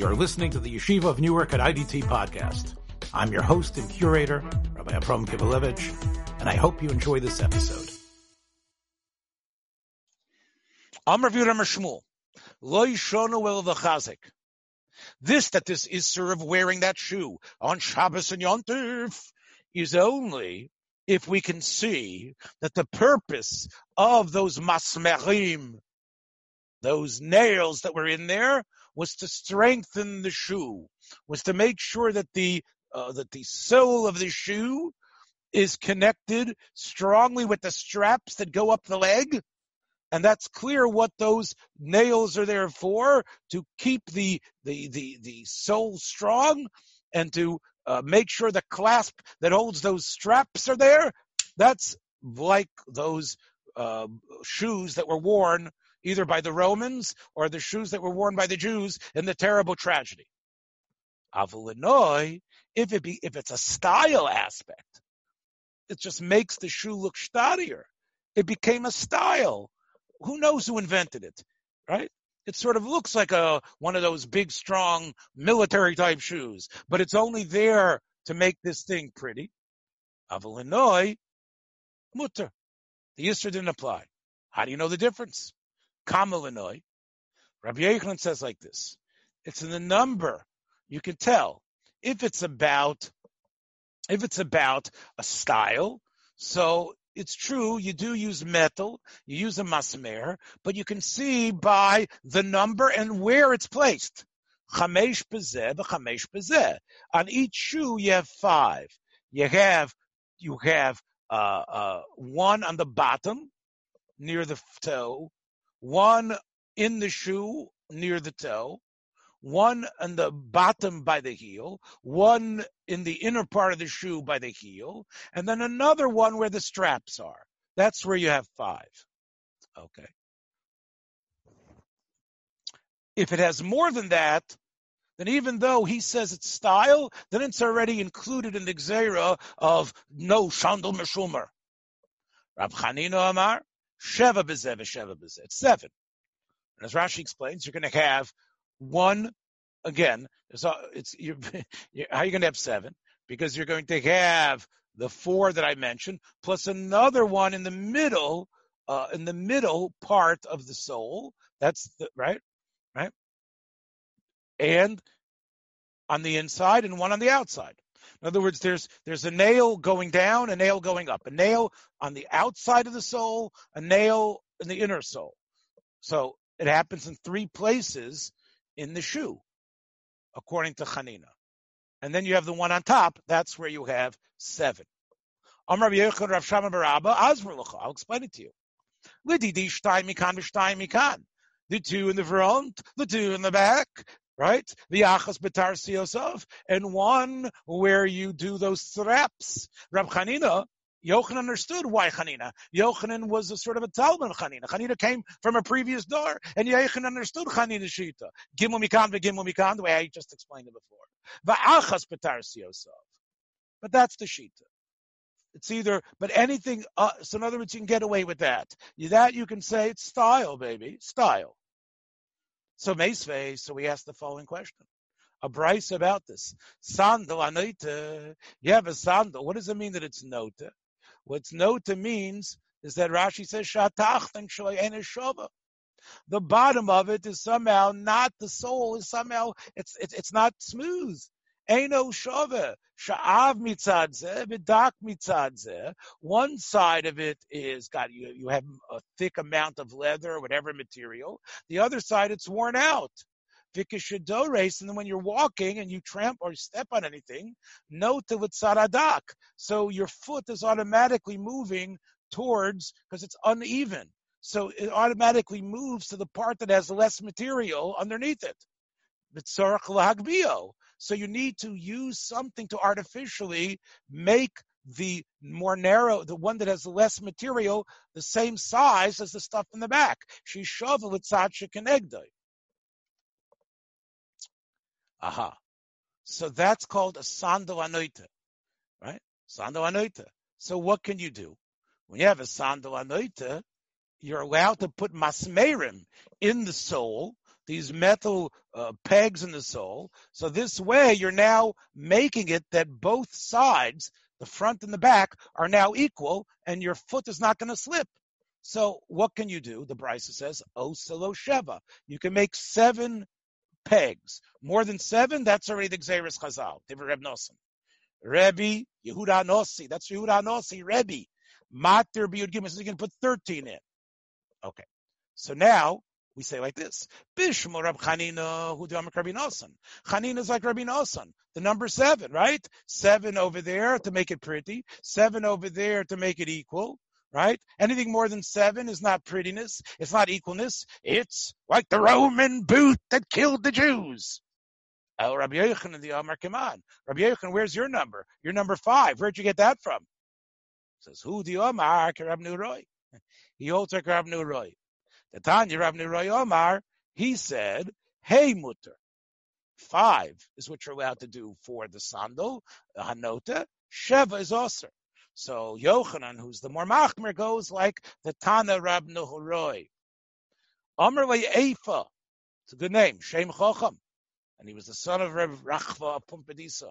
You're listening to the Yeshiva of Newark at IDT podcast. I'm your host and curator, Rabbi Avraham Kivelevitz, and I hope you enjoy this episode. Amr Amr Shmuel. Lo yishonu el v'chazik. This, that this Isser of wearing that shoe on Shabbos and Yontif is only if we can see that the purpose of those masmerim, those nails that were in there, was to strengthen the shoe, was to make sure that the uh, that the sole of the shoe is connected strongly with the straps that go up the leg. And that's clear what those nails are there for, to keep the, the, the, the sole strong and to uh, make sure the clasp that holds those straps are there. That's like those uh, shoes that were worn either by the Romans or the shoes that were worn by the Jews in the terrible tragedy. Avulinoi, if it be if it's a style aspect, it just makes the shoe look stadier. It became a style. Who knows who invented it, right? It sort of looks like a one of those big, strong military type shoes, but it's only there to make this thing pretty. Avulinoi, mutter. The Yisra didn't apply. How do you know the difference? Kamalinoi. Rabbi Yochanan says like this. It's in the number. You can tell if it's about if it's about a style. So it's true, you do use metal, you use a masmer, but you can see by the number and where it's placed. Chamesh bezeh, the chamesh bezeh. On each shoe, you have five. You have you have uh, uh, one on the bottom near the toe, one in the shoe near the toe, one on the bottom by the heel, one in the inner part of the shoe by the heel, and then another one where the straps are. That's where you have five. Okay. If it has more than that, then even though he says it's style, then it's already included in the Xera of no Shandal Meshumer. Rab Chanina Amar, Sheva Bezeh, Sheva Bezeh. It's seven. And as Rashi explains, you're going to have one again. So it's you're, you're, how are you going to have seven? Because you're going to have the four that I mentioned plus another one in the middle, uh, in the middle part of the soul. That's the right, right, and on the inside and one on the outside. In other words, there's there's a nail going down, a nail going up, a nail on the outside of the sole, a nail in the inner sole. So it happens in three places in the shoe, according to Chanina. And then you have the one on top. That's where you have seven. I'll explain it to you. The two in the front, the two in the back, right? The achas betar siosov, and one where you do those straps. Rab Chanina Yochanan understood why Chanina. Yochanan was a sort of a Talmud Chanina. Chanina came from a previous door, and Yochanan understood Chanina Shita. Gimel Mikan v'Gimel Mikan, the way I just explained it before. Va'achas Betar Yosef. But that's the Shita. It's either, but anything, uh, so in other words, you can get away with that. That you can say it's style, baby, style. So Meisvei, so we ask the following question a bryce about this. Sandal anoita. You have a sandal. What does it mean that it's nota? What's nota means is that Rashi says. The bottom of it is somehow not the sole is somehow it's it's, it's not smooth. Eino shove. Sha'av mitzadze, vidak mitzadze. One side of it is got you you have a thick amount of leather or whatever material. The other side it's worn out race, and then when you're walking and you tramp or step on anything, note the saradak. So your foot is automatically moving towards because it's uneven. So it automatically moves to the part that has less material underneath it. So you need to use something to artificially make the more narrow, the one that has less material, the same size as the stuff in the back. She shovel with kenegdoi. Aha. So that's called a sando anoita, right? Sando anoita. So what can you do? When you have a sando anoita, you're allowed to put masmerim in the sole these metal uh, pegs in the sole. So this way, you're now making it that both sides, the front and the back, are now equal, and your foot is not going to slip. So what can you do? The Brisa says, Osilo Sheva. You can make seven pegs. More than seven, that's already the Xeris Chazal. Were Reb Nosson. Rebbe, Yehuda Nossi. That's Yehuda Nossi, Rebbe. Matir Biyud Gimel. So you can put 13 in. Okay. So now we say like this: Bishmo Rab Chanina do Rabbi. Chanina is like Rabbi Nosson. The number seven, right? Seven over there to make it pretty. Seven over there to make it equal. Right? Anything more than seven is not prettiness. It's not equalness. It's like the Roman boot that killed the Jews. El Rabbi Yochanan the Amar Kaman. Rabbi Yochanan, where's your number? Your number five. Where'd you get that from? Says who the Amar Rab Nuroy. He holds like Rab Nuroy. The Tanya Rab Nuroy Omar. He said, "Hey mutter." Five is what you're allowed to do for the sandal, hanota. Sheva is also. So Yochanan, who's the more machmer, goes like the Tana Rab Nuhuroi. Amr Eifa. It's a good name. Shem Chocham. And he was the son of Reb Rachva of Pumbedisa.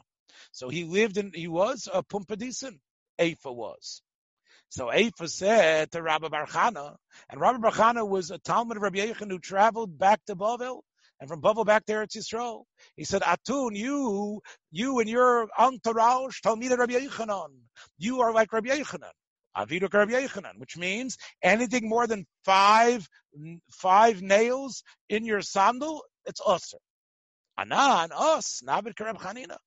So he lived in, he was a Pumbedisan. Eifa was. So Eifa said to Rabbi Barchana, and Rabbi Barchana was a Talmud of Rabbi Yechon who traveled back to Bavel, and from Bavel back to Eretz Yisrael. He said, Atun, you, you and your entourage, Talmud Rabbi Yechonon, you are like Rabbi Yechonon. Aviduk Rabbi Yechonon, which means anything more than five, five nails in your sandal, it's usher. Anan, us, Navid Karab Chanina.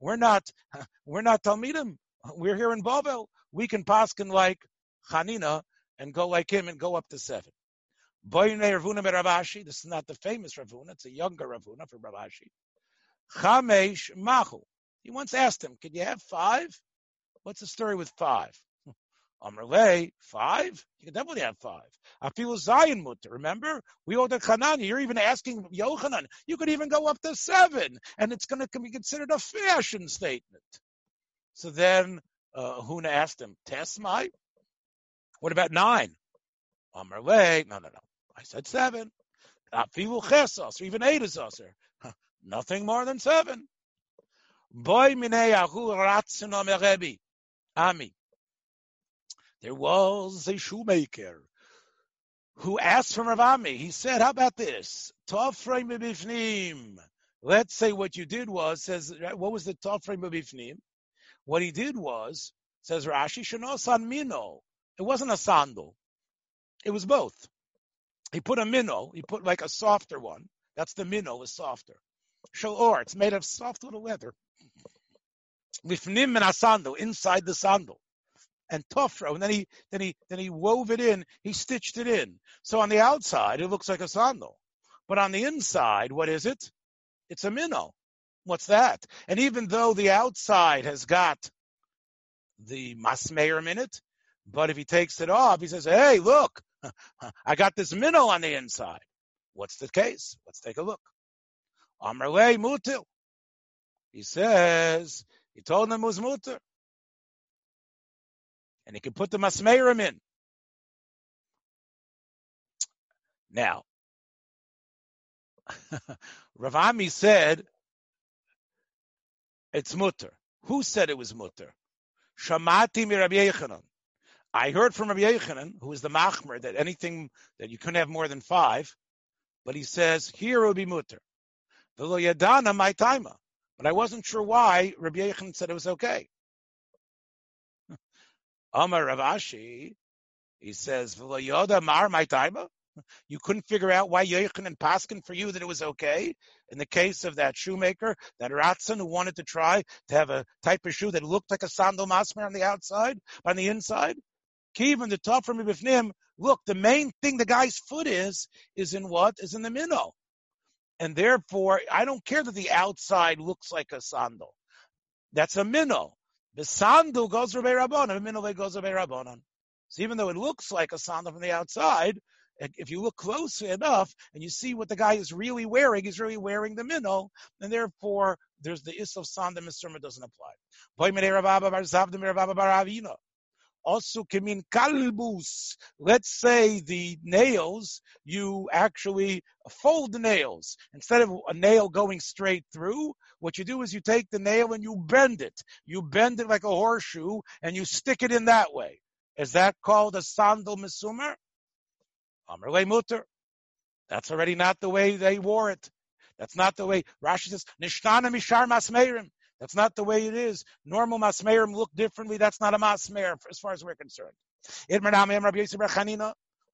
We're not, we're not Talmidim. We're here in Bavel we can paskin like Chanina and go like him and go up to seven. Ravuna Ravashi. This is not the famous Ravuna; it's a younger Ravuna from Ravashi. Chamesh Machu. He once asked him, Can you have five? What's the story with five? Amrle, five? You can definitely have five. Afilu Zion Mutter. Remember, we ordered Hanani. You're even asking Yochanan. You could even go up to seven, and it's going to be considered a fashion statement. So then uh, Huna asked him, Tesmai? What about nine? Amar no, no, no. I said seven. Afilu or even eight is usher. Nothing more than seven. Boy ratzin Ami. There was a shoemaker who asked from Rav Ami. He said, how about this? Tofrei mebifnim. Let's say what you did was, says, what was the Tofrei mebifnim? What he did was, says Rashi, Shanosan Mino. It wasn't a sandal. It was both. He put a minnow, he put like a softer one. That's the minnow is softer. Shalor, it's made of soft little leather. Lifnim and sandal, inside the sandal. And tofro, and then he then he then he wove it in, he stitched it in. So on the outside it looks like a sandal. But on the inside, what is it? It's a minnow. What's that? And even though the outside has got the masmeir in it, but if he takes it off, he says, "Hey, look, I got this minnow on the inside." What's the case? Let's take a look. Amrle mutil. He says he told them it was mutter, and he can put the masmeirim in. Now, Ravami said it's mutter. Who said it was mutter? Shamati mi Rabbi Yechanan. I heard from Rabbi Yechanan, who is the machmer, that anything that you couldn't have more than five, but he says here it would be mutter. V'lo yadana my timer, but I wasn't sure why Rabbi Yechanan said it was okay. Amar Ravashi, he says v'lo yoda mar my timer. You couldn't figure out why Yechon and Paskin for you that it was okay. In the case of that shoemaker, that Ratzin who wanted to try to have a type of shoe that looked like a sandal masmer on the outside, on the inside. Kivin, the top from Ibifnim, look, the main thing the guy's foot is, is in what? Is in the minnow. And therefore, I don't care that the outside looks like a sandal. That's a minnow. The sandal goes Rabbi Rabbanon, the minnow goes Rabbi Rabbanon. So even though it looks like a sandal from the outside, if you look closely enough and you see what the guy is really wearing, he's really wearing the minnow, and therefore there's the is of sand the misrma doesn't apply. Also, kamin kalbus. Let's say the nails, you actually fold the nails. Instead of a nail going straight through, what you do is you take the nail and you bend it. You bend it like a horseshoe and you stick it in that way. Is that called a sandal misumer? Amr mutter. That's already not the way they wore it. That's not the way Rashi says, Nishtana Mishar Masmeirim. That's not the way it is. Normal Masmeirim look differently. That's not a Masmeir as far as we're concerned.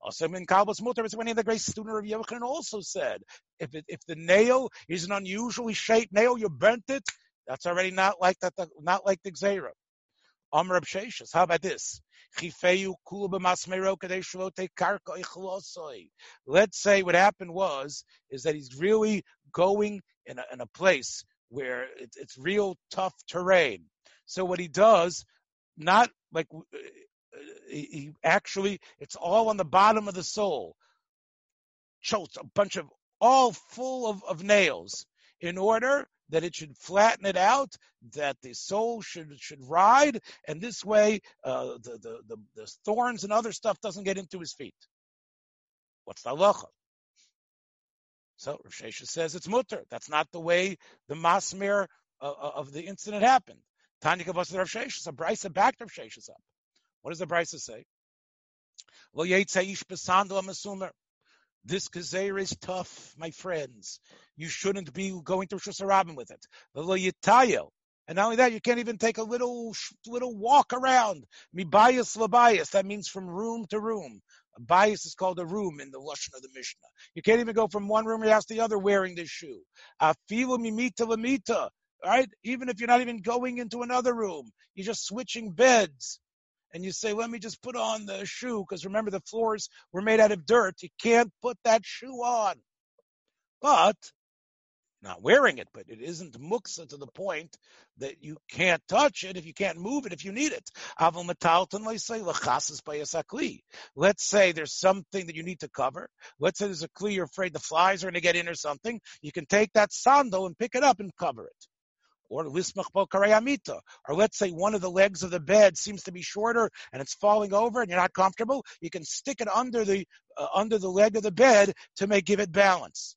Also, in Kalbus Mutter, when the great student of Yochanan also said, if it, if the nail is an unusually shaped nail, you bent it. That's already not like that, not like the Xera. Amr. How about this? Let's say what happened was is that he's really going in a, in a place where it's, it's real tough terrain. So what he does, not like uh, he, actually, it's all on the bottom of the sole. Chokes a bunch of all full of, of nails in order that it should flatten it out, that the sole should should ride, and this way uh, the, the, the the thorns and other stuff doesn't get into his feet. What's the halacha? So Shesha says it's mutter. That's not the way the masmir uh, uh of the incident happened. Tanya Kabbalah Rav Shesha. So Brisa backed Rav Shesha's up. What does the Brisa say? Well, this Gezer is tough, my friends. You shouldn't be going through Shusarabim with it. And not only that, you can't even take a little little walk around. Mibayas labayas. That means from room to room. A bias is called a room in the Lashon of the Mishnah. You can't even go from one room to the other wearing this shoe. Afilu mimita lamita. Right? Even if you're not even going into another room, you're just switching beds and you say, let me just put on the shoe, because remember the floors were made out of dirt. You can't put that shoe on. But, not wearing it, but it isn't muksa to the point that you can't touch it if you can't move it if you need it. Let's say there's something that you need to cover. Let's say there's a kli you're afraid the flies are going to get in or something. You can take that sandal and pick it up and cover it or lismach karayamita, or let's say one of the legs of the bed seems to be shorter and it's falling over and you're not comfortable, you can stick it under the uh, under the leg of the bed to make give it balance.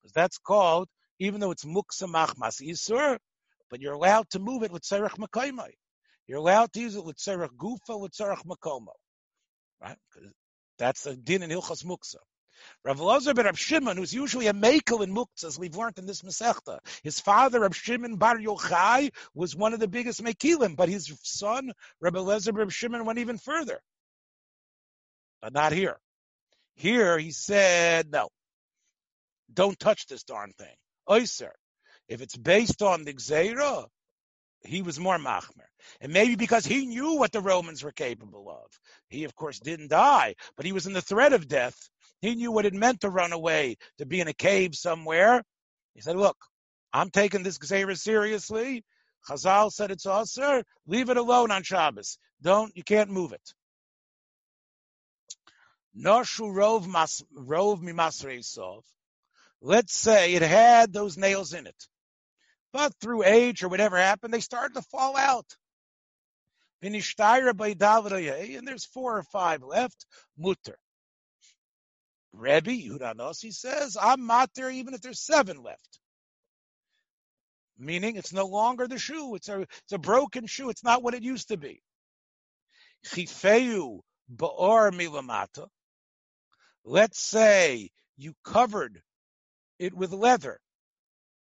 Because that's called, even though it's muksa machmas isur, but you're allowed to move it with serach makoimai. You're allowed to use it with serach gufa with serach makomo. Right? That's a din in Hilchas Muksa. Rav Lozer ben Rav Shimon, who's usually a makel in muktzah, we've learned in this Masechta. His father, Rav Shimon Bar Yochai, was one of the biggest mekilim, but his son, Rav Lozer ben Rav Shimon, went even further. But not here. Here he said, no, don't touch this darn thing. Oyser, if it's based on the Gzeira, he was more machmer. And maybe because he knew what the Romans were capable of. He, of course, didn't die, but he was in the threat of death. He knew what it meant to run away, to be in a cave somewhere. He said, look, I'm taking this Gzeira seriously. Chazal said it's also leave it alone on Shabbos. Don't, you can't move it. Noshu rov mas, rov. Let's say it had those nails in it. But through age or whatever happened, they started to fall out. And there's four or five left. Mutter. Rebbe Yehuda says, I'm matir even if there's seven left. Meaning it's no longer the shoe. It's a, it's a broken shoe. It's not what it used to be. Chifeu ba'or milamata. Let's say you covered it with leather.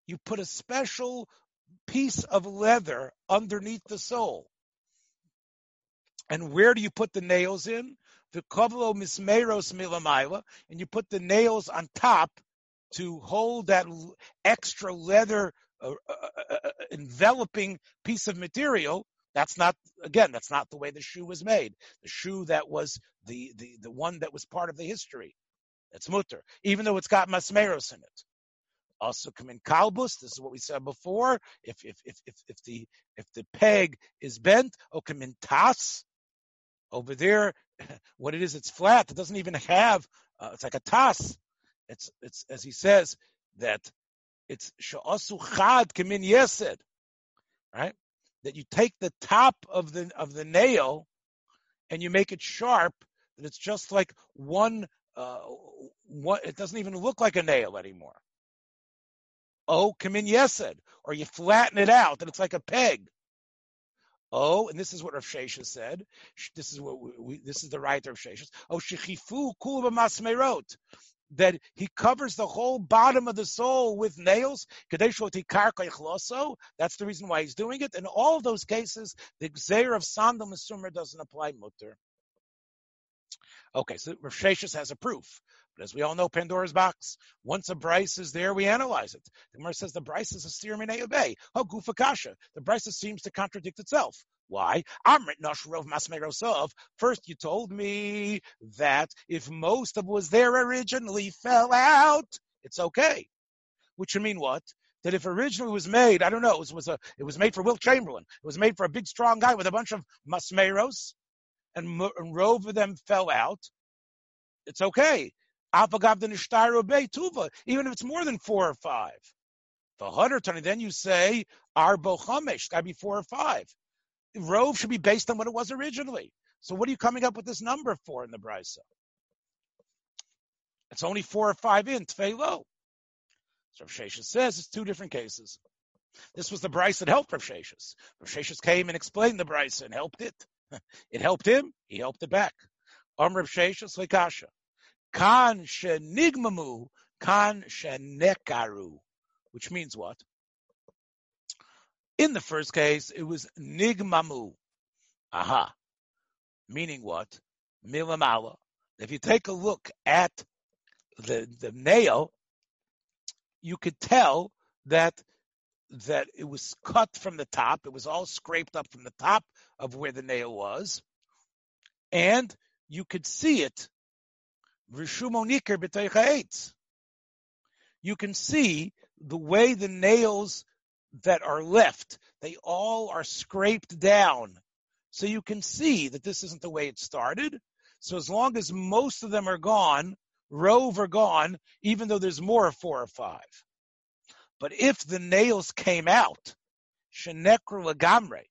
You put a special piece of leather underneath the sole. And where do you put the nails in? The kovlo mismeros milamaila, and you put the nails on top to hold that extra leather uh, uh, uh, uh, enveloping piece of material. That's not again. That's not the way the shoe was made. The shoe that was the the the one that was part of the history. It's mutter, even though it's got masmeros in it. Also, come in kalbus. This is what we said before. If if if if, if the if the peg is bent, or come in tas. Over there, what it is, it's flat. It doesn't even have. Uh, it's like a tas. It's it's as he says that it's sha'asu chad kamin yesed, right? That you take the top of the of the nail and you make it sharp, that it's just like one, uh, it doesn't even look like a nail anymore. Oh, kamin in yesed, or you flatten it out and it's like a peg. Oh, and this is what Rav Shesha said. This is what we, we, this is the right of Shesha. Oh, shechifu kulva masmerot. That he covers the whole bottom of the sole with nails. That's the reason why he's doing it. In all those cases, the gzeir of sandal mesumer doesn't apply mutter. Okay, so Rav Sheshes has a proof. But as we all know, Pandora's box. Once a Bryce is there, we analyze it. The Gemara says the Bryce is a steer obey. Oh, gufakasha. The Bryce seems to contradict itself. Why? Amrit Nashrov Masmerosov. First, you told me that if most of what was there originally fell out, it's okay. Which would mean what? That if originally was made, I don't know, it was, was a, it was made for Wilt Chamberlain. It was made for a big, strong guy with a bunch of masmeros, and, and rove of them fell out. It's okay. Even if it's more than four or five. The hundred Tony, then you say Arbo Chamesh, gotta be four or five. Rove should be based on what it was originally. So what are you coming up with this number for in the Brisa? It's only four or five in Tfei So Sheshes says it's two different cases. This was the Bryce that helped Rav Sheshes. Rav Sheshes came and explained the Bryce and helped it. It helped him, he helped it back. Om Rav Sheshes Lekasha. Kan shenigmamu, kan shenekaru, which means what? In the first case, it was nigmamu. Aha. Meaning what? Milamala. If you take a look at the, the nail, you could tell that that it was cut from the top. It was all scraped up from the top of where the nail was. And you could see it you can see the way the nails that are left, they all are scraped down. So you can see that this isn't the way it started. So as long as most of them are gone, rove are gone, even though there's more of four or five. But if the nails came out, shenekru lagamre,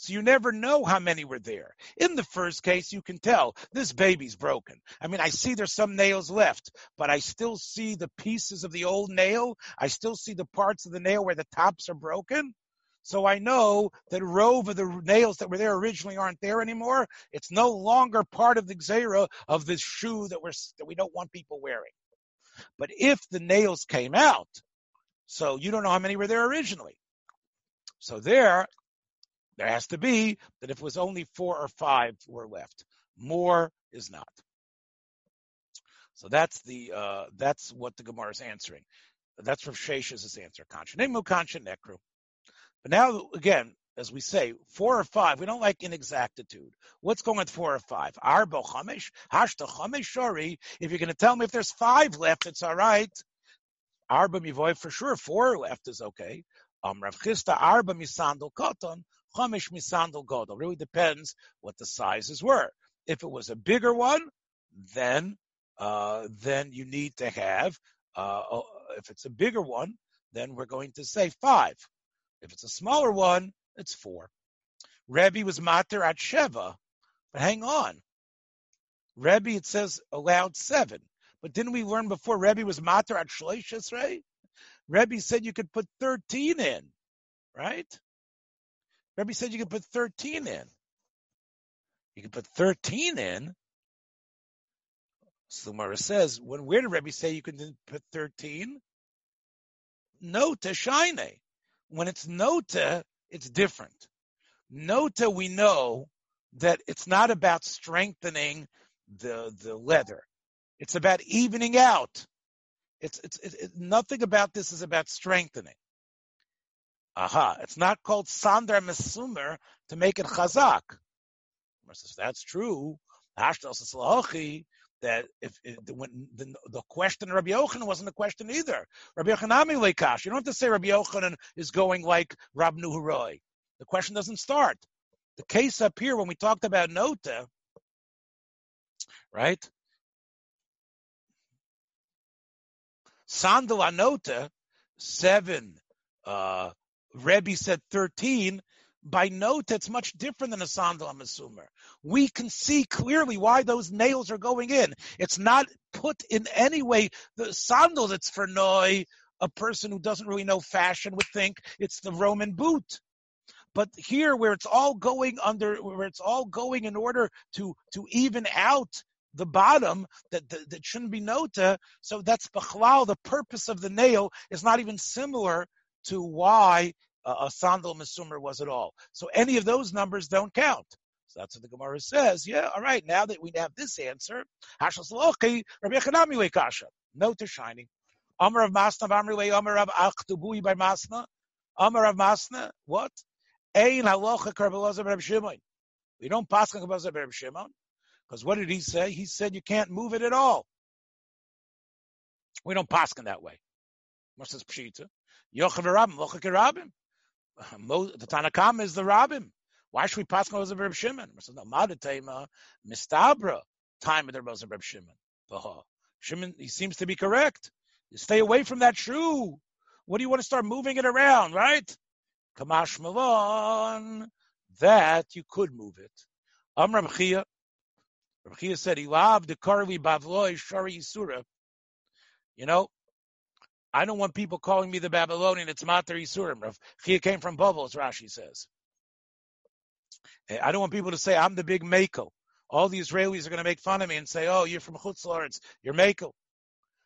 so you never know how many were there. In the first case, you can tell this baby's broken. I mean, I see there's some nails left, but I still see the pieces of the old nail. I still see the parts of the nail where the tops are broken. So I know that rove of the nails that were there originally aren't there anymore. It's no longer part of the xera of this shoe that we're that we don't want people wearing. But if the nails came out, so you don't know how many were there originally. So there, there has to be that if it was only four or five were left, more is not. So that's the uh, that's what the Gemara is answering. That's from Shesh's answer. But now again, as we say, four or five, we don't like inexactitude. What's going with four or five? Arbo chamesh, hashta chamesh shori. If you're going to tell me if there's five left, it's all right. Arba mivoy for sure. Four left is okay. Um, Rav Chisda arba misandal koton Chumash misandal godol. Really depends what the sizes were. If it was a bigger one, then uh, then you need to have. Uh, if it's a bigger one, then we're going to say five. If it's a smaller one, it's four. Rebbe was mater at sheva, but hang on. Rebbe it says allowed seven, but didn't we learn before Rebbe was mater at shleishas, right? Rebbe said you could put thirteen in, right? Rebbe said you could put 13 in. You can put 13 in. So Mara says, when where did Rebbe say you can put 13? Nota shine. When it's nota, it's different. Nota, we know that it's not about strengthening the the leather. It's about evening out. It's, it's nothing about this is about strengthening. Aha, it's not called Sandar Mesumer to make it Chazak. That's true. That if, if when the, the question Rabbi Yochanan wasn't a question either. Rabbi Yochanan Lekash. You don't have to say Rabbi Yochanan is going like Rab Nuhuroi. The question doesn't start. The case up here when we talked about Nota, right? Sandal Anota, seven uh, Rebbe said 13, by note, it's much different than a sandal I'm assuming. We can see clearly why those nails are going in. It's not put in any way. The sandal that's for noi, a person who doesn't really know fashion would think it's the Roman boot. But here, where it's all going under, where it's all going in order to to even out the bottom that, that, that shouldn't be nota. So that's bachlal. The purpose of the nail is not even similar to why uh, a sandal masumer was at all. So any of those numbers don't count. So that's what the Gemara says. Yeah, all right. Now that we have this answer, Hashas Lochi, Rabbi Echanami Kasha. No to shining. Amar of Masna, Amri Amar of Achtubui by Masna. Amar of Masna, what? Ein halacha karbelazar Reb Shimon. We don't pass on karbelazar Reb Shimon. Because what did he say? He said you can't move it at all. We don't pass in that way. What's this pshita? Yochav Rabim, Lochak Rabim. The Tanakam is the Rabim. Why should we pass on the Reb Shimon? No, Madatema, Mistabra, time of the Reb Shimon. Shimon, he seems to be correct. You stay away from that shoe. What do you want to start moving it around, right? Kamash Malon, that you could move it. Amram Chia, Chia said, Ilav the Karli Bavloi Shari Yisura. You know, I don't want people calling me the Babylonian. It's Mater Yisurim. Rav Chia came from bubbles, Rashi says. Eh, I don't want people to say I'm the big Mako. All the Israelis are going to make fun of me and say, "Oh, you're from Chutz you're Mako."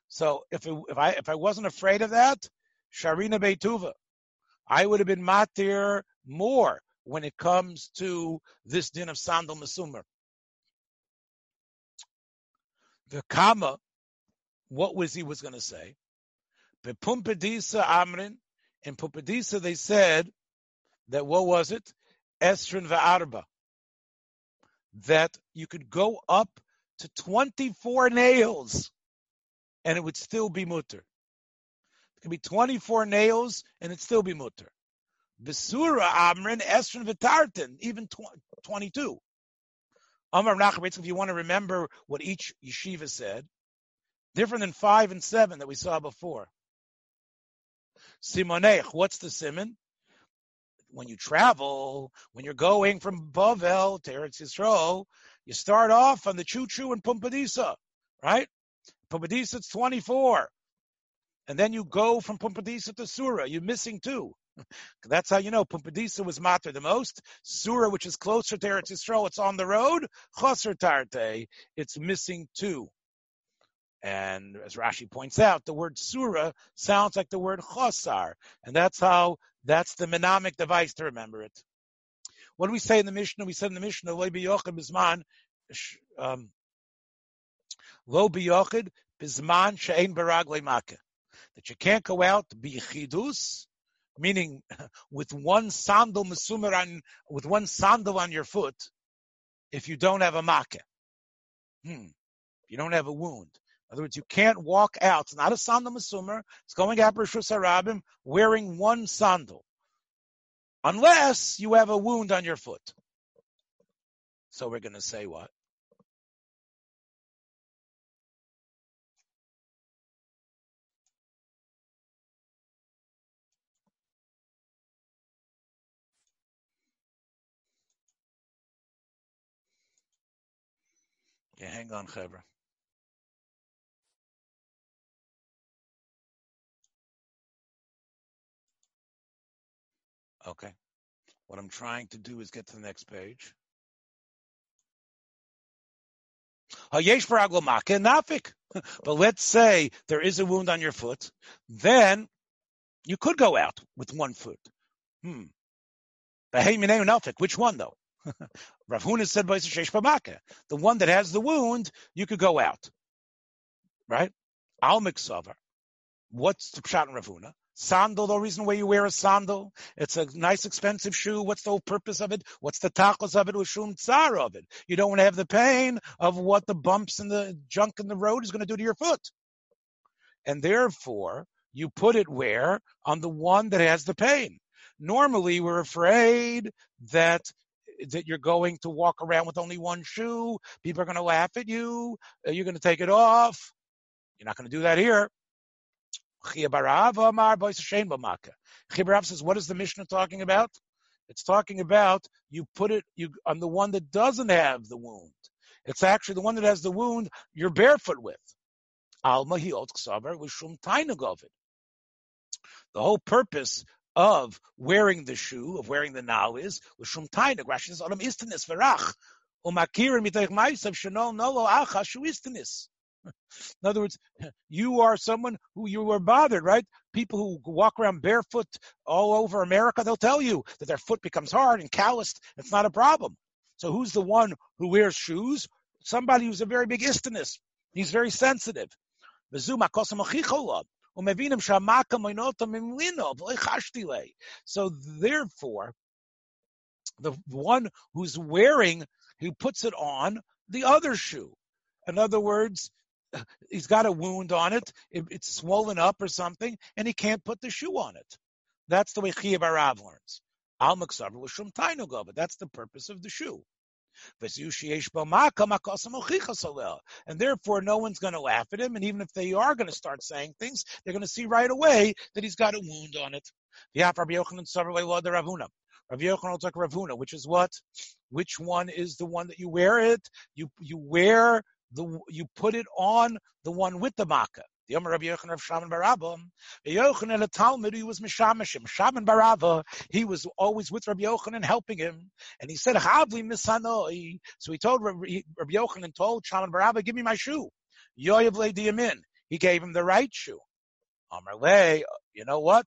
So if it, if I if I wasn't afraid of that, Sharina Beituva, I would have been matir more when it comes to this din of sandal masumar. The kama, what was he was going to say? Pumpadisa Amrin, in Pumpadisa they said that what was it? Estrin va'arba. That you could go up to 24 nails and it would still be mutter. It could be 24 nails and it'd still be mutter. Besura Amrin, Estrin v'tartin, even 22. Amar Nachabitz, if you want to remember what each yeshiva said, different than five and seven that we saw before. Simonech, what's the simon? When you travel, when you're going from Bavel to Eretz Yisrael, you start off on the Choo Choo and Pumpadisa, right? Pumpadisa it's 24. And then you go from Pumpadisa to Surah. You're missing two. That's how you know Pumpadisa was matter the most. Surah, which is closer to Eretz Yisrael, it's on the road. Chaser Tarte, it's missing two. And as Rashi points out, the word surah sounds like the word chosar. And that's how, that's the mnemonic device to remember it. What do we say in the Mishnah? We said in the Mishnah, lo biyochid bisman, um, lo biyochid bisman she'en barag le'makeh. That you can't go out bichidus, meaning with one sandal mesumer on, with one sandal on your foot, if you don't have a makeh. Hmm. If you don't have a wound other words, you can't walk out. It's not a sandal masumer. It's going out Rishus Harabim wearing one sandal. Unless you have a wound on your foot. So we're going to say what? Yeah, hang on, Chevra. Okay. What I'm trying to do is get to the next page. But let's say there is a wound on your foot, then you could go out with one foot. Hmm. Which one though? Rav Huna said the one that has the wound, you could go out. Right? Al What's the pshat in Rav Huna? Sandal, the reason why you wear a sandal, it's a nice expensive shoe. What's the purpose of it? What's the tachos of it? Ushum tsar of it. You don't want to have the pain of what the bumps and the junk in the road is going to do to your foot. And therefore, you put it where? On the one that has the pain. Normally, we're afraid that that you're going to walk around with only one shoe. People are going to laugh at you. You're going to take it off. You're not going to do that here. Chia Barav says, what is the Mishnah talking about? It's talking about you put it you on the one that doesn't have the wound. It's actually the one that has the wound you're barefoot with. Alma The whole purpose of wearing the shoe, of wearing the now is shum tainug. Rashi says, "Adam istanis verach umakirin mitoich ma'asav shenol nolo acha shu istanis." In other words, you are someone who you were bothered, right? People who walk around barefoot all over America, they'll tell you that their foot becomes hard and calloused. It's not a problem. So who's the one who wears shoes? Somebody who's a very big istinus. He's very sensitive. So therefore, the one who's wearing, who puts it on the other shoe. In other words, he's got a wound on it, it, it's swollen up or something, and he can't put the shoe on it. That's the way Chiyav Arav learns. Al but that's the purpose of the shoe. And therefore, no one's going to laugh at him. And even if they are going to start saying things, they're going to see right away that he's got a wound on it. Rabbi Yochanan took Ravuna, which is what? Which one is the one that you wear it? You you wear the you put it on the one with the makkah. The Yomer Rabbi Yochanan of Shaman Barabba, Yochanan the Talmud, he was Mishamashim. Shaman Barabba, he was always with Rabbi Yochanan and helping him. And he said, Havli Misanoi. So he told Rabbi, Rabbi Yochanan, told Shaman Barabba, give me my shoe. Yoyev Diamin. He gave him the right shoe. Amar Le, you know what?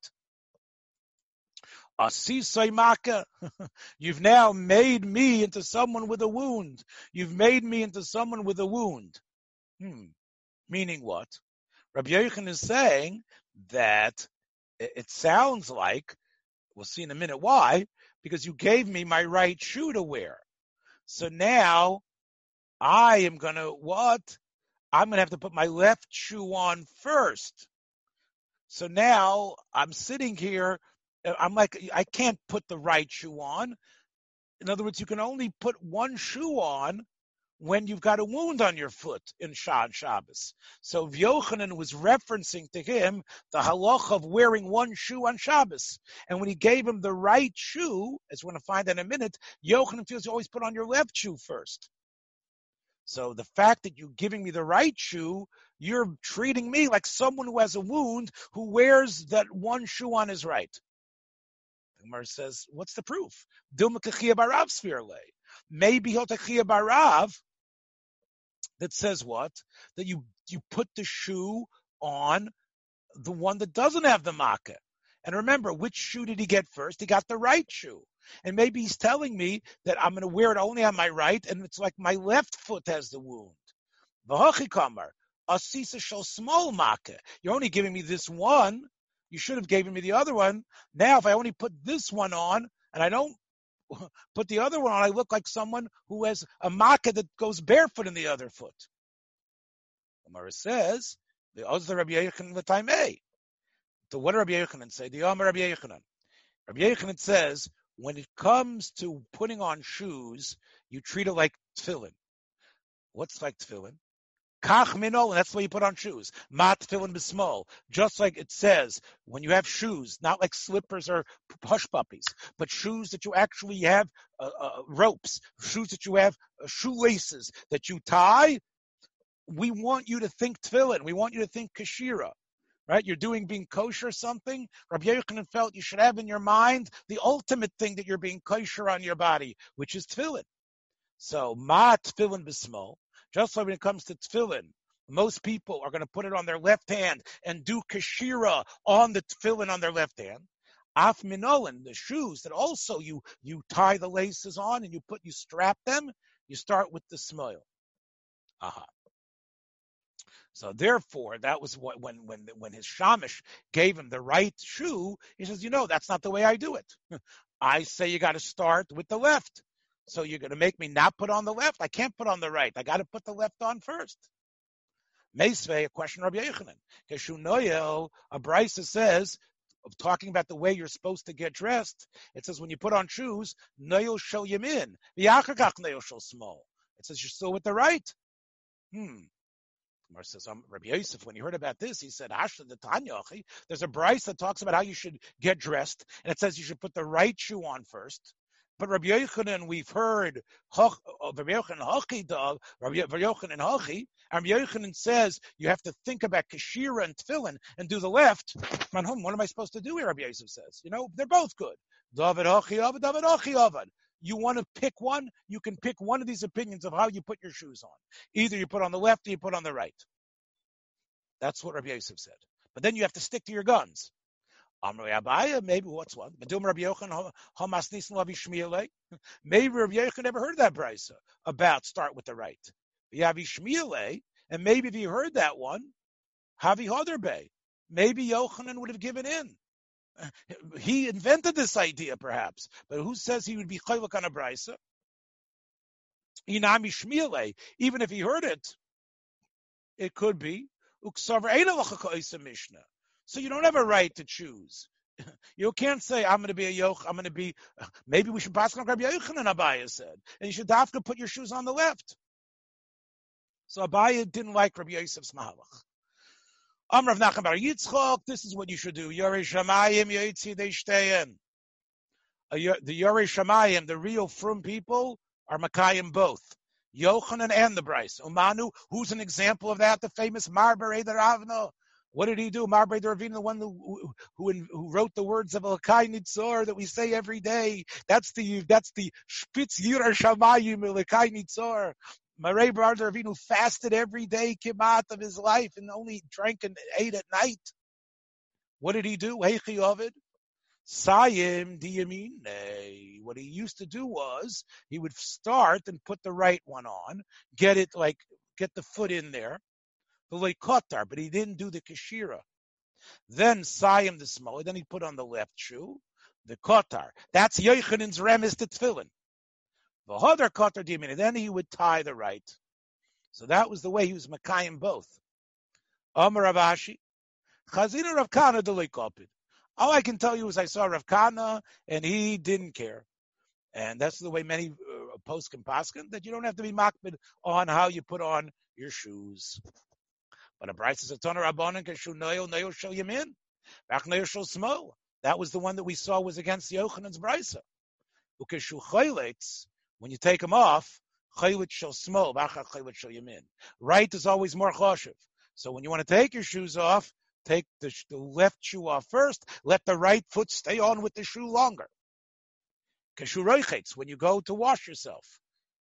Asisai You've now made me into someone with a wound. You've made me into someone with a wound. Hmm. Meaning what? Rabbi Yochanan is saying that it sounds like, we'll see in a minute why, because you gave me my right shoe to wear. So now I am going to what? I'm going to have to put my left shoe on first. So now I'm sitting here Uh, I'm like, I can't put the right shoe on. In other words, you can only put one shoe on when you've got a wound on your foot in Shad Shabbos. So Yochanan was referencing to him the halach of wearing one shoe on Shabbos. And when he gave him the right shoe, as we're going to find in a minute, Yochanan feels you always put on your left shoe first. So the fact that you're giving me the right shoe, you're treating me like someone who has a wound who wears that one shoe on his right. Gemara says, what's the proof? Maybe he'll take barav that says what? That you you put the shoe on the one that doesn't have the makkah. And remember, which shoe did he get first? He got the right shoe. And maybe he's telling me that I'm going to wear it only on my right, and it's like my left foot has the wound. V'hachikamar, asisa shall small makkah. You're only giving me this one, you should have given me the other one. Now, if I only put this one on and I don't put the other one on, I look like someone who has a makkah that goes barefoot in the other foot. Gemara says, the Ozda Rabbi Yechanan the time l'taimei. So what did Rabbi Yochanan say? The Omer Rabbi Yochanan. Rabbi Yochanan says, when it comes to putting on shoes, you treat it like tefillin. What's like tefillin? Kach minol, and that's the way you put on shoes. Mat tefillin b'smol. Just like it says, when you have shoes, not like slippers or hush puppies, but shoes that you actually have uh, uh, ropes, shoes that you have uh, shoelaces that you tie. We want you to think tefillin. We want you to think kashira. Right? You're doing being kosher something. Rabbi Yochanan felt you should have in your mind the ultimate thing that you're being kosher on your body, which is tefillin. So, ma tefillin b'smol. Just like when it comes to tefillin, most people are going to put it on their left hand and do kashira on the tefillin on their left hand. Af minolin, the shoes that also you you tie the laces on and you put you strap them. You start with the smile. Aha. So therefore, that was what when when when his shamish gave him the right shoe. He says, you know, that's not the way I do it. I say you got to start with the left. So you're going to make me not put on the left? I can't put on the right. I got to put the left on first. Meisvei, a question Rabbi Yechanan. Keshunoyel, a brisa says, talking about the way you're supposed to get dressed, it says when you put on shoes, noyel shel yamin, v'yachakach noyel shel small. It says you're still with the right. Hmm. Gemara says, um, Rabbi Yosef, when he heard about this, he said, there's a bryce that talks about how you should get dressed, and it says you should put the right shoe on first. But Rabbi Yochanan, we've heard uh, Rabbi Yochanan Hachi dog, Rabbi Yochanan Hachi, and Rabbi Yochanan says you have to think about Kashira and Tefillin and do the left. Manhum, what am I supposed to do here? Rabbi Yosef says, you know, they're both good. David Hachi Avad, David Hachi Avad. You want to pick one, you can pick one of these opinions of how you put your shoes on. Either you put on the left or you put on the right. That's what Rabbi Yosef said. But then you have to stick to your guns. Amri Abaya, maybe what's one? Medum Rabbi Yochanan Hamas Nisan Lavi Shmiele. Maybe Rabbi Yochanan never heard that brisa about start with the right. Yavi Shmiele, and maybe if he heard that one, Havi Hoderbe. Maybe Yochanan would have given in. He invented this idea, perhaps, but who says he would be chaylik on a brisa? Inami Shmiele, even if he heard it, it could be uksaver Mishnah. So you don't have a right to choose. You can't say, I'm going to be a yoch, I'm going to be, maybe we should pass on Rabbi Yochanan, Abaya said. And you should have to put your shoes on the left. So Abaya didn't like Rabbi Yosef's mahalach. Amrav Nachman Bar Yitzchok, this is what you should do. Yorei Shamayim Yoitzi Deishteyen. The Yorei Shamayim, the real frum people, are Makayim both. Yochanan and the brisa. Umanu, who's an example of that? The famous Marber Eder Avno. What did he do? Marbre Ravina, the one who, who, who wrote the words of Elkai Nitzor that we say every day. That's the that's the Spitz Yira Shamayim Elkai Nitzor. Marei Brother Ravinu fasted every day kimat of his life and only drank and ate at night. What did he do? Heichi Ovid. Sayim diyamine. What he used to do was he would start and put the right one on, get it like get the foot in there, leikotar, but he didn't do the kashira. Then Sayim the small, then he put on the left shoe, the kotar. That's Yochanan's remes to tefillin. The other kotar dimin, then he would tie the right. So that was the way he was makayim both. Amar Rav Ashi, Chazina Rav Kana the All I can tell you is I saw Rav Kana and he didn't care. And that's the way many uh, post paskin, that you don't have to be makbid on how you put on your shoes. But a brisa of Rabbanan Kashu Noyo Noyo Shel Yamin. Bach Noyo Shel Smo. That was the one that we saw was against the Yochanan's Brisa. Ukeshu Chaylitz, when you take them off, Chaylit Shel Smo, Bachar Chaylit Shel Yamin. Right is always more choshev. So when you want to take your shoes off, take the, the, left shoe off first, let the right foot stay on with the shoe longer. Keshu when you go to wash yourself,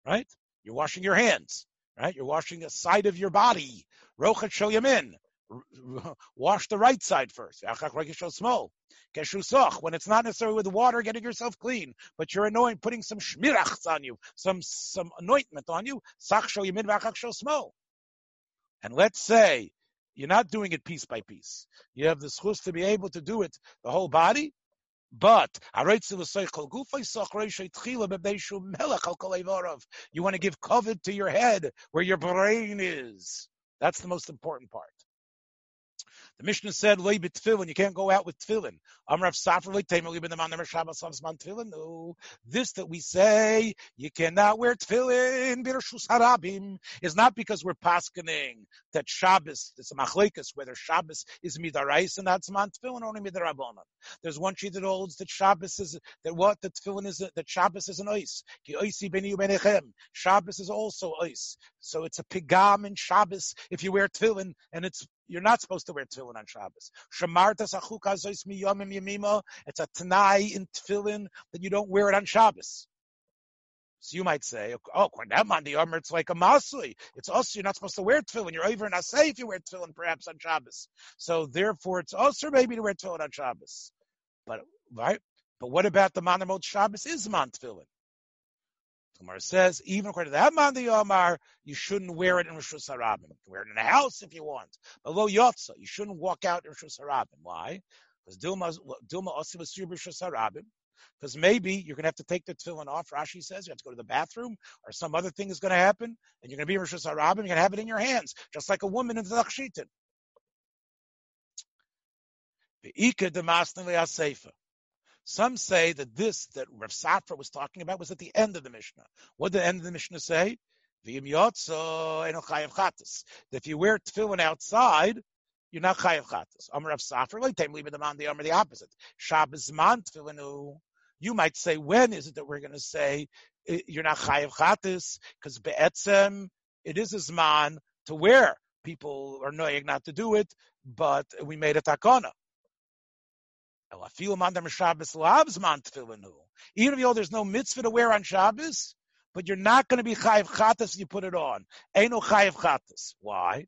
right? You're washing your hands right? You're washing the side of your body. Rochet shel yamin. Wash the right side first. When it's not necessarily with water, getting yourself clean, but you're annoying, putting some shmirachs on you, some some anointment on you. And let's say you're not doing it piece by piece. You have the schus to be able to do it the whole body. But you want to give covet to your head where your brain is. That's the most important part. The Mishnah said, "Lay tefillin." You can't go out with tefillin. Amrav Safra tefillin. No, this that we say you cannot wear tefillin b'rishus harabim is not because we're paskening that Shabbos. It's a machlekas whether Shabbos is midarais and that's man tefillin only midarabonon. There's one sheet that holds that Shabbos is that what the tefillin is that Shabbos is an ice. Shabbos is also ice. So it's a pigam in Shabbos if you wear tefillin and it's you're not supposed to wear tefillin on Shabbos. It's a tanai in tefillin that you don't wear it on Shabbos. So you might say, oh, on the armor, it's like a masui. It's us. You're not supposed to wear tefillin. You're over and say if you wear tefillin, perhaps on Shabbos. So therefore, it's also maybe to wear tefillin on Shabbos. But right. But what about the manamot Shabbos is man tefillin? Gemara says, even according to the Haman the Yomar, you shouldn't wear it in rishus harabim. You can wear it in a house if you want. But lo yotza, you shouldn't walk out in rishus harabim. Why? Because Dilma Dilma Osim Asir rishus harabim. Because maybe you're going to have to take the tefillin off. Rashi says you have to go to the bathroom, or some other thing is going to happen, and you're going to be in Rosh Hashanah. You're going to have it in your hands, just like a woman in the Tachshitin. The Ika. Some say that this that Rav Safra was talking about was at the end of the Mishnah. What did the end of the Mishnah say? That If you wear tefillin outside, you're not chayav chatas. Amar of Safra, like time them on the Amar the opposite. Shabbos man tefillinu. You might say, when is it that we're going to say eh, you're not chayav chatas? Because be'etzem, it is a zman to wear. People are knowing not to do it, but we made a takana. Even know there's no mitzvah to wear on Shabbos, but you're not going to be chayiv chatas if you put it on. Ain't no chayiv chatas. Why?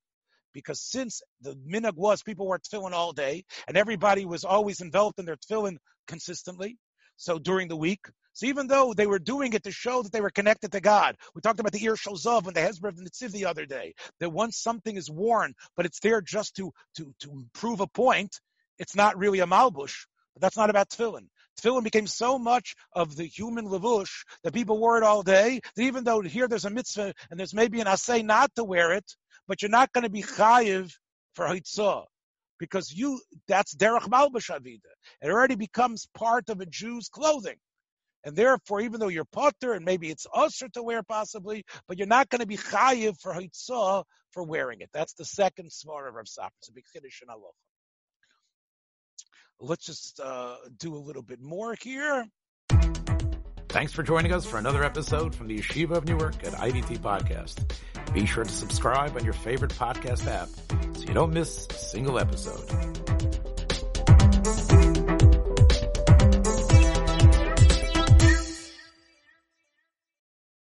Because since the minhag was people were tefillin all day, and everybody was always enveloped in their tefillin consistently, so during the week, so even though they were doing it to show that they were connected to God, we talked about the Ir Shozov and the Hezbollah and the Tziv the other day, that once something is worn, but it's there just to, to, to prove a point, it's not really a malbush, but that's not about tefillin. Tefillin became so much of the human levush that people wore it all day, that even though here there's a mitzvah and there's maybe an assay not to wear it, but you're not going to be chayiv for hitzah. Because you, that's derech malbush avida. It already becomes part of a Jew's clothing. And therefore, even though you're potter and maybe it's usher to wear possibly, but you're not going to be chayiv for hitzah for wearing it. That's the second svara of Rav Safra. It's a big chiddush in. Let's just uh, do a little bit more here. Thanks for joining us for another episode from the Yeshiva of Newark at IDT Podcast. Be sure to subscribe on your favorite podcast app so you don't miss a single episode.